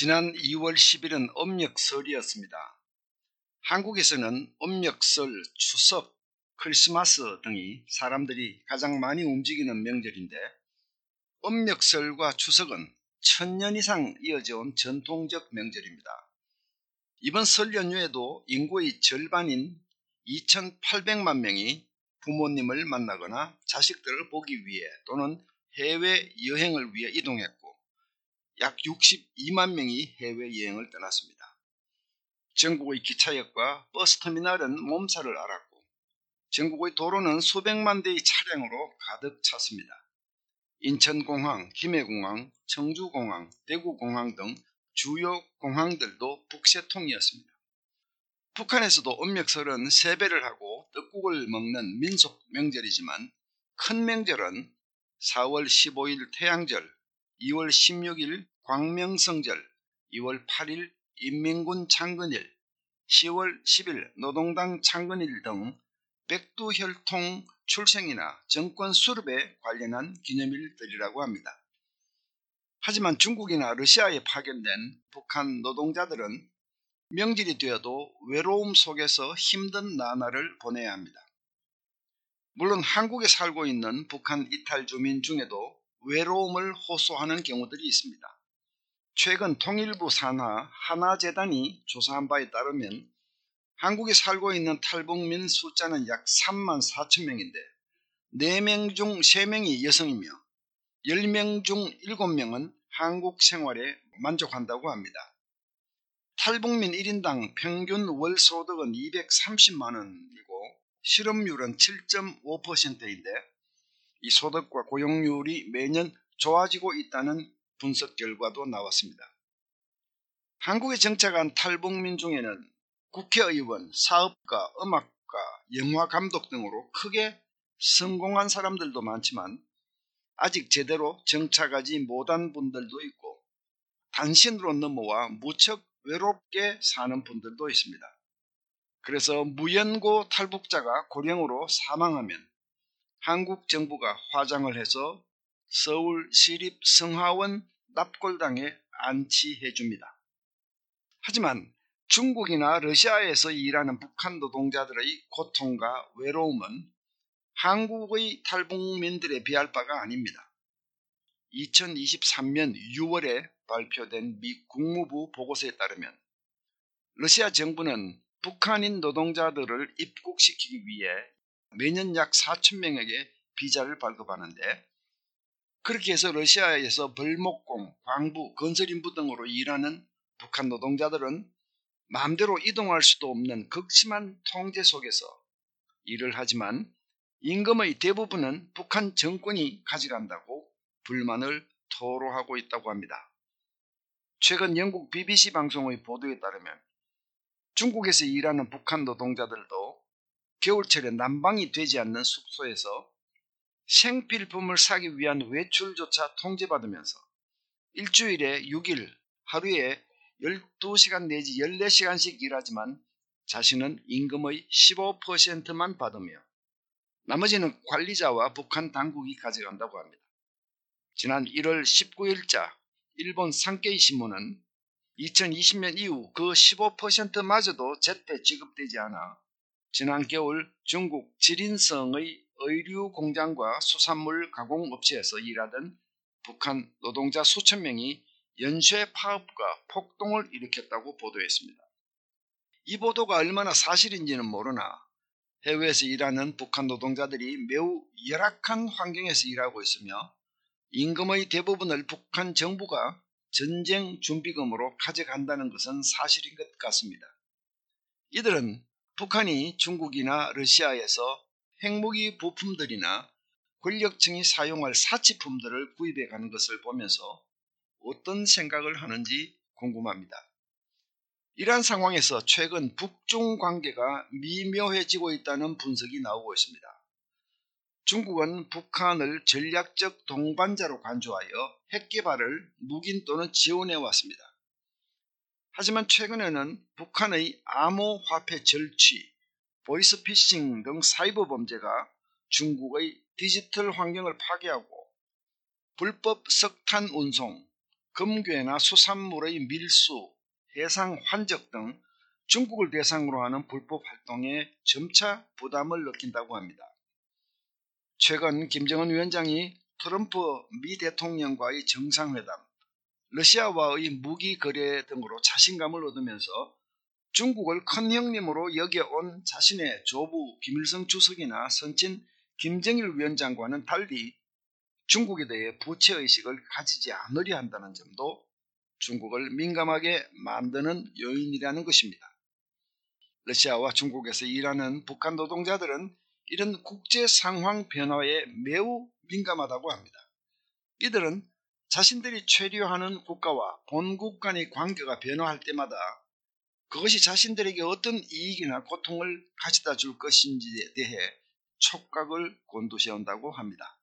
지난 2월 10일은 음력설이었습니다. 한국에서는 음력설, 추석, 크리스마스 등이 사람들이 가장 많이 움직이는 명절인데 음력설과 추석은 천년 이상 이어져 온 전통적 명절입니다. 이번 설 연휴에도 인구의 절반인 2,800만 명이 부모님을 만나거나 자식들을 보기 위해 또는 해외 여행을 위해 이동했고 약 62만 명이 해외여행을 떠났습니다. 전국의 기차역과 버스터미널은 몸살을 앓았고 전국의 도로는 수백만 대의 차량으로 가득 찼습니다. 인천공항, 김해공항, 청주공항, 대구공항 등 주요 공항들도 북새통이었습니다. 북한에서도 음력설은 세배를 하고 떡국을 먹는 민속 명절이지만 큰 명절은 4월 15일 태양절, 2월 16일 광명성절, 2월 8일 인민군 창건일, 10월 10일 노동당 창건일 등 백두혈통 출생이나 정권 수립에 관련한 기념일들이라고 합니다. 하지만 중국이나 러시아에 파견된 북한 노동자들은 명절이 되어도 외로움 속에서 힘든 나날을 보내야 합니다. 물론 한국에 살고 있는 북한 이탈 주민 중에도 외로움을 호소하는 경우들이 있습니다. 최근 통일부 산하 하나재단이 조사한 바에 따르면 한국에 살고 있는 탈북민 숫자는 약 3만 4천 명인데 4명 중 3명이 여성이며 10명 중 7명은 한국 생활에 만족한다고 합니다. 탈북민 1인당 평균 월 소득은 230만원이고 실업률은 7.5%인데 이 소득과 고용률이 매년 좋아지고 있다는 분석 결과도 나왔습니다. 한국에 정착한 탈북민 중에는 국회의원, 사업가, 음악가, 영화 감독 등으로 크게 성공한 사람들도 많지만 아직 제대로 정착하지 못한 분들도 있고 단신으로 넘어와 무척 외롭게 사는 분들도 있습니다. 그래서 무연고 탈북자가 고령으로 사망하면 한국 정부가 화장을 해서 서울 시립 성하원 납골당에 안치해 줍니다. 하지만 중국이나 러시아에서 일하는 북한 노동자들의 고통과 외로움은 한국의 탈북민들에 비할 바가 아닙니다. 2023년 6월에 발표된 미 국무부 보고서에 따르면 러시아 정부는 북한인 노동자들을 입국시키기 위해 매년 약 4천 명에게 비자를 발급하는데 그렇게 해서 러시아에서 벌목공, 광부, 건설인부 등으로 일하는 북한 노동자들은 마음대로 이동할 수도 없는 극심한 통제 속에서 일을 하지만 임금의 대부분은 북한 정권이 가져간다고 불만을 토로하고 있다고 합니다. 최근 영국 BBC 방송의 보도에 따르면 중국에서 일하는 북한 노동자들도 겨울철에 난방이 되지 않는 숙소에서 생필품을 사기 위한 외출조차 통제받으면서 일주일에 6일 하루에 12시간 내지 14시간씩 일하지만 자신은 임금의 15%만 받으며 나머지는 관리자와 북한 당국이 가져간다고 합니다. 지난 1월 19일자 일본 산케이 신문은 2020년 이후 그 15%마저도 제때 지급되지 않아 지난 겨울 중국 지린성의 의류 공장과 수산물 가공업체에서 일하던 북한 노동자 수천 명이 연쇄 파업과 폭동을 일으켰다고 보도했습니다. 이 보도가 얼마나 사실인지는 모르나 해외에서 일하는 북한 노동자들이 매우 열악한 환경에서 일하고 있으며 임금의 대부분을 북한 정부가 전쟁 준비금으로 가져간다는 것은 사실인 것 같습니다. 이들은 북한이 중국이나 러시아에서 핵무기 부품들이나 권력층이 사용할 사치품들을 구입해 가는 것을 보면서 어떤 생각을 하는지 궁금합니다. 이러한 상황에서 최근 북중 관계가 미묘해지고 있다는 분석이 나오고 있습니다. 중국은 북한을 전략적 동반자로 간주하여 핵 개발을 묵인 또는 지원해 왔습니다. 하지만 최근에는 북한의 암호화폐 절취, 보이스피싱 등 사이버 범죄가 중국의 디지털 환경을 파괴하고 불법 석탄 운송, 금괴나 수산물의 밀수, 해상 환적 등 중국을 대상으로 하는 불법 활동에 점차 부담을 느낀다고 합니다. 최근 김정은 위원장이 트럼프 미 대통령과의 정상회담, 러시아와의 무기 거래 등으로 자신감을 얻으면서 중국을 큰 형님으로 여겨온 자신의 조부 김일성 주석이나 선친 김정일 위원장과는 달리 중국에 대해 부채의식을 가지지 않으려 한다는 점도 중국을 민감하게 만드는 요인이라는 것입니다. 러시아와 중국에서 일하는 북한 노동자들은 이런 국제 상황 변화에 매우 민감하다고 합니다. 이들은 자신들이 체류하는 국가와 본국 간의 관계가 변화할 때마다 그것이 자신들에게 어떤 이익이나 고통을 가져다 줄 것인지에 대해 촉각을 곤두세운다고 합니다.